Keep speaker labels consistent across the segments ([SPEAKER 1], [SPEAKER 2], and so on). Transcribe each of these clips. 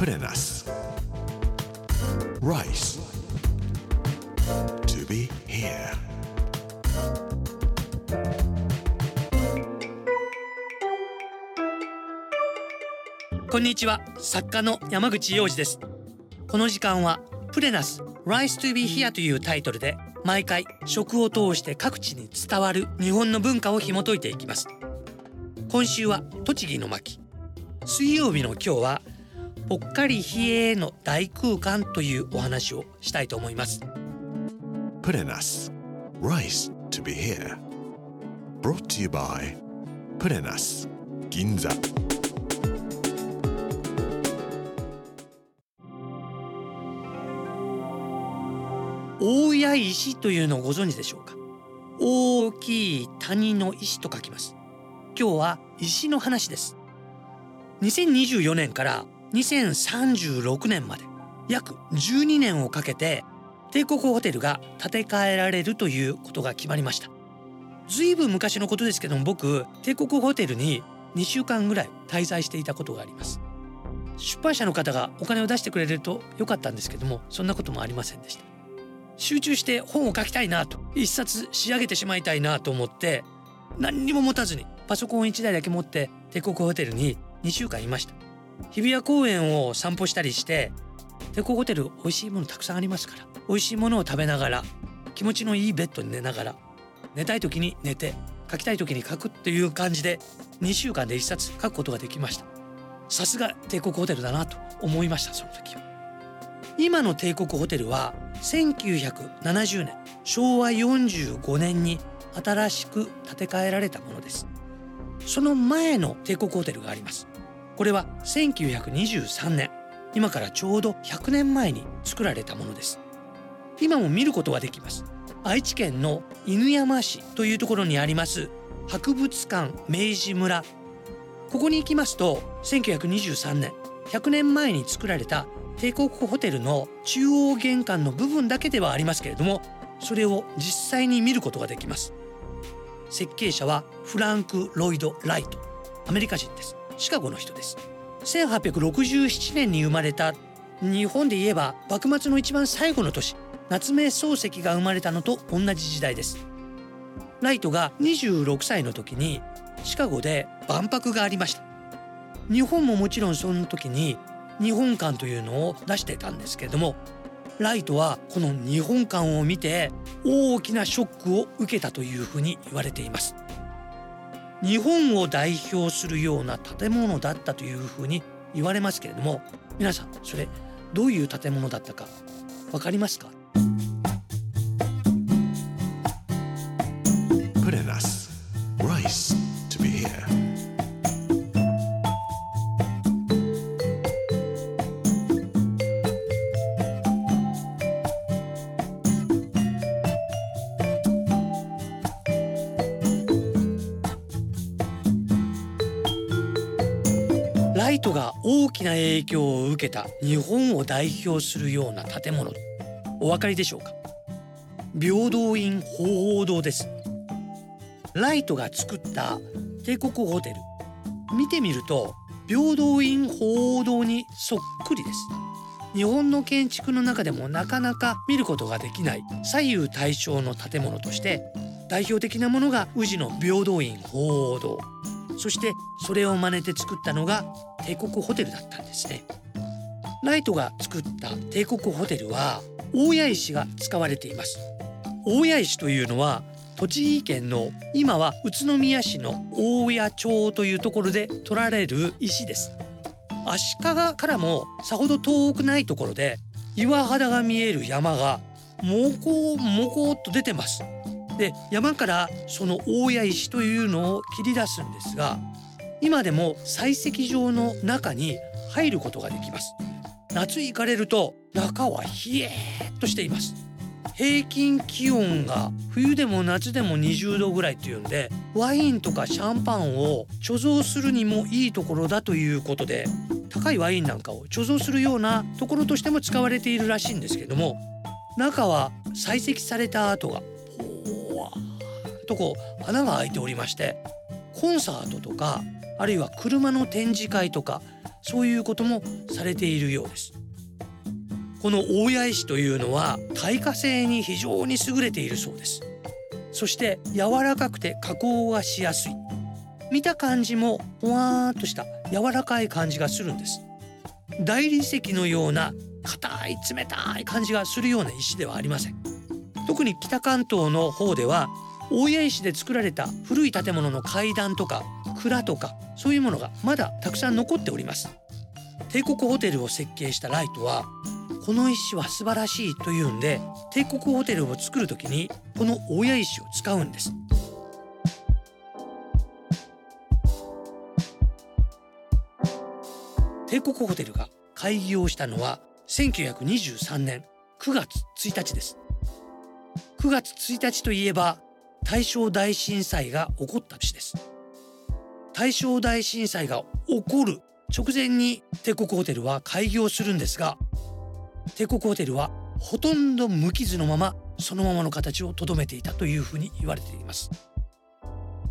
[SPEAKER 1] プレナス Rice. To be here.
[SPEAKER 2] こんにちは作家の山口洋二ですこの時間はプレナス Rise to be here というタイトルで毎回食を通して各地に伝わる日本の文化を紐解いていきます今週は栃木の巻水曜日の今日はぽっかり冷えの大空間というお話をしたいと思います。
[SPEAKER 1] プレナス Rice to be here. Brought to you by プレナス銀座
[SPEAKER 2] 大谷石というのをご存知でしょうか？大きい谷の石と書きます。今日は石の話です。2024年から2036年まで約12年をかけて帝国ホテルが建て替えられるということが決まりました。ずいぶん昔のことですけども僕帝国ホテルに2週間ぐらい滞在していたことがあります。出版社の方がお金を出してくれると良かったんですけどもそんなこともありませんでした。集中して本を書きたいなと一冊仕上げてしまいたいなと思って何にも持たずにパソコン1台だけ持って帝国ホテルに2週間いました。日比谷公園を散歩したりして帝国ホテル美味しいものたくさんありますから美味しいものを食べながら気持ちのいいベッドに寝ながら寝たい時に寝て書きたい時に書くっていう感じで2週間で1冊書くことができました。さすが帝国ホテルだなと思いましたその時は。今の帝国ホテルは1970年昭和45年に新しく建て替えられたものです。その前の帝国ホテルがあります。これは1923年今からちょうど100年前に作られたものです。今も見ることができます。愛知県の犬山市というところにあります博物館明治村。ここに行きますと1923年100年前に作られた帝国ホテルの中央玄関の部分だけではありますけれどもそれを実際に見ることができます。設計者はフランク・ロイド・ライトアメリカ人です。シカゴの人です。1867年に生まれた。日本で言えば幕末の一番最後の年。夏目漱石が生まれたのと同じ時代です。ライトが26歳の時にシカゴで万博がありました。日本ももちろんその時に日本館というのを出してたんですけれどもライトはこの日本館を見て大きなショックを受けたというふうに言われています。日本を代表するような建物だったというふうに言われますけれども皆さんそれどういう建物だったか分かりますか？ライトが大きな影響を受けた日本を代表するような建物。お分かりでしょうか？平等院鳳凰堂です。ライトが作った帝国ホテル。見てみると平等院鳳凰堂にそっくりです。日本の建築の中でもなかなか見ることができない左右対称の建物として代表的なものが宇治の平等院鳳凰堂。そしてそれを真似て作ったのが帝国ホテルだったんですね。ライトが作った帝国ホテルは大谷石が使われています。大谷石というのは栃木県の今は宇都宮市の大谷町というところで取られる石です。足利からもさほど遠くないところで岩肌が見える山がもこもこっと出てます。で山からその大谷石というのを切り出すんですが今でも採石場の中に入ることができます。夏行かれると中は冷えっとしています。平均気温が冬でも夏でも20度ぐらいっていうんでワインとかシャンパンを貯蔵するにもいいところだということで高いワインなんかを貯蔵するようなところとしても使われているらしいんですけども中は採石された跡がほわーっとこう穴が開いておりましてコンサートとかあるいは車の展示会とかそういうこともされているようです。この大谷石というのは耐火性に非常に優れているそうです。そして柔らかくて加工がしやすい。見た感じもほわーっとした柔らかい感じがするんです。大理石のような硬い冷たい感じがするような石ではありません。特に北関東の方では大谷石で作られた古い建物の階段とか蔵とかそういうものがまだたくさん残っております。帝国ホテルを設計したライトはこの石は素晴らしいというんで帝国ホテルを作る時にこの大谷石を使うんです。帝国ホテルが開業したのは1923年9月1日です。9月1日といえば大正大震災が起こった年です。大正大震災が起こる直前に帝国ホテルは開業するんですが帝国ホテルはほとんど無傷のままそのままの形をとどめていたというふうに言われています。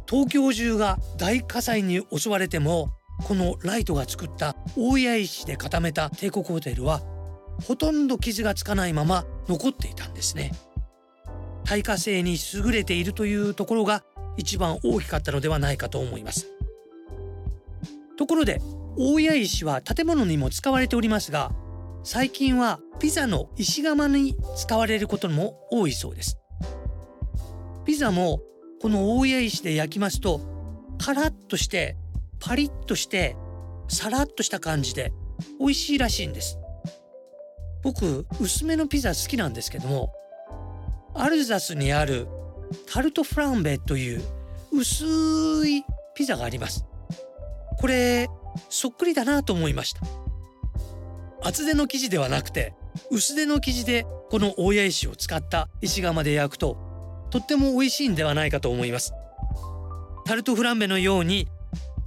[SPEAKER 2] 東京中が大火災に襲われてもこのライトが作った大谷石で固めた帝国ホテルはほとんど傷がつかないまま残っていたんですね。耐火性に優れているというところが一番大きかったのではないかと思います。ところで大谷石は建物にも使われておりますが最近はピザの石窯に使われることも多いそうです。ピザもこの大谷石で焼きますとカラッとしてパリッとしてサラッとした感じで美味しいらしいんです。僕薄めのピザ好きなんですけどもアルザスにあるタルトフランベという薄いピザがあります。これそっくりだなと思いました。厚手の生地ではなくて薄手の生地でこの大谷石を使った石窯で焼くととっても美味しいんではないかと思います。タルトフランベのように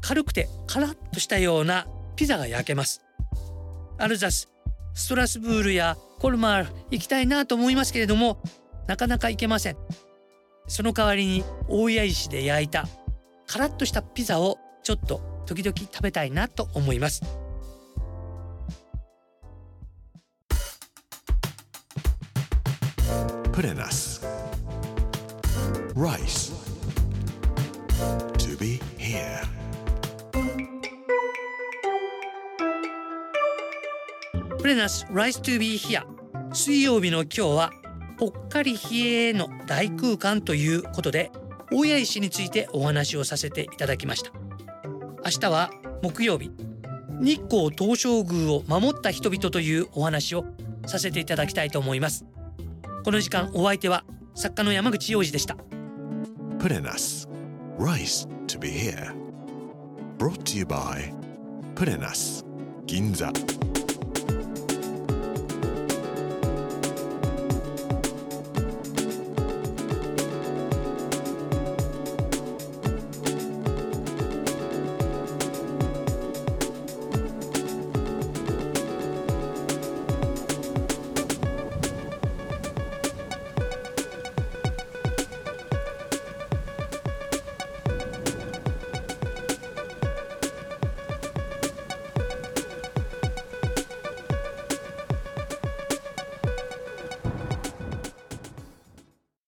[SPEAKER 2] 軽くてカラッとしたようなピザが焼けます。アルザスストラスブールやコルマール行きたいなと思いますけれどもなかなか行けませんその代わりに大谷石で焼いたカラッとしたピザをちょっと時々食べたいなと思います
[SPEAKER 1] Purenas. Rice. To be here.
[SPEAKER 2] プレナス Rise to be here 水曜日の今日はぽっかり冷えの大空間ということで大谷石についてお話をさせていただきました明日は木曜日日光東照宮を守った人々というお話をさせていただきたいと思いますこの時間お相手は作家の山口洋二でした
[SPEAKER 1] Purenas. Rice to be here. Brought to you by Purenas. Ginza.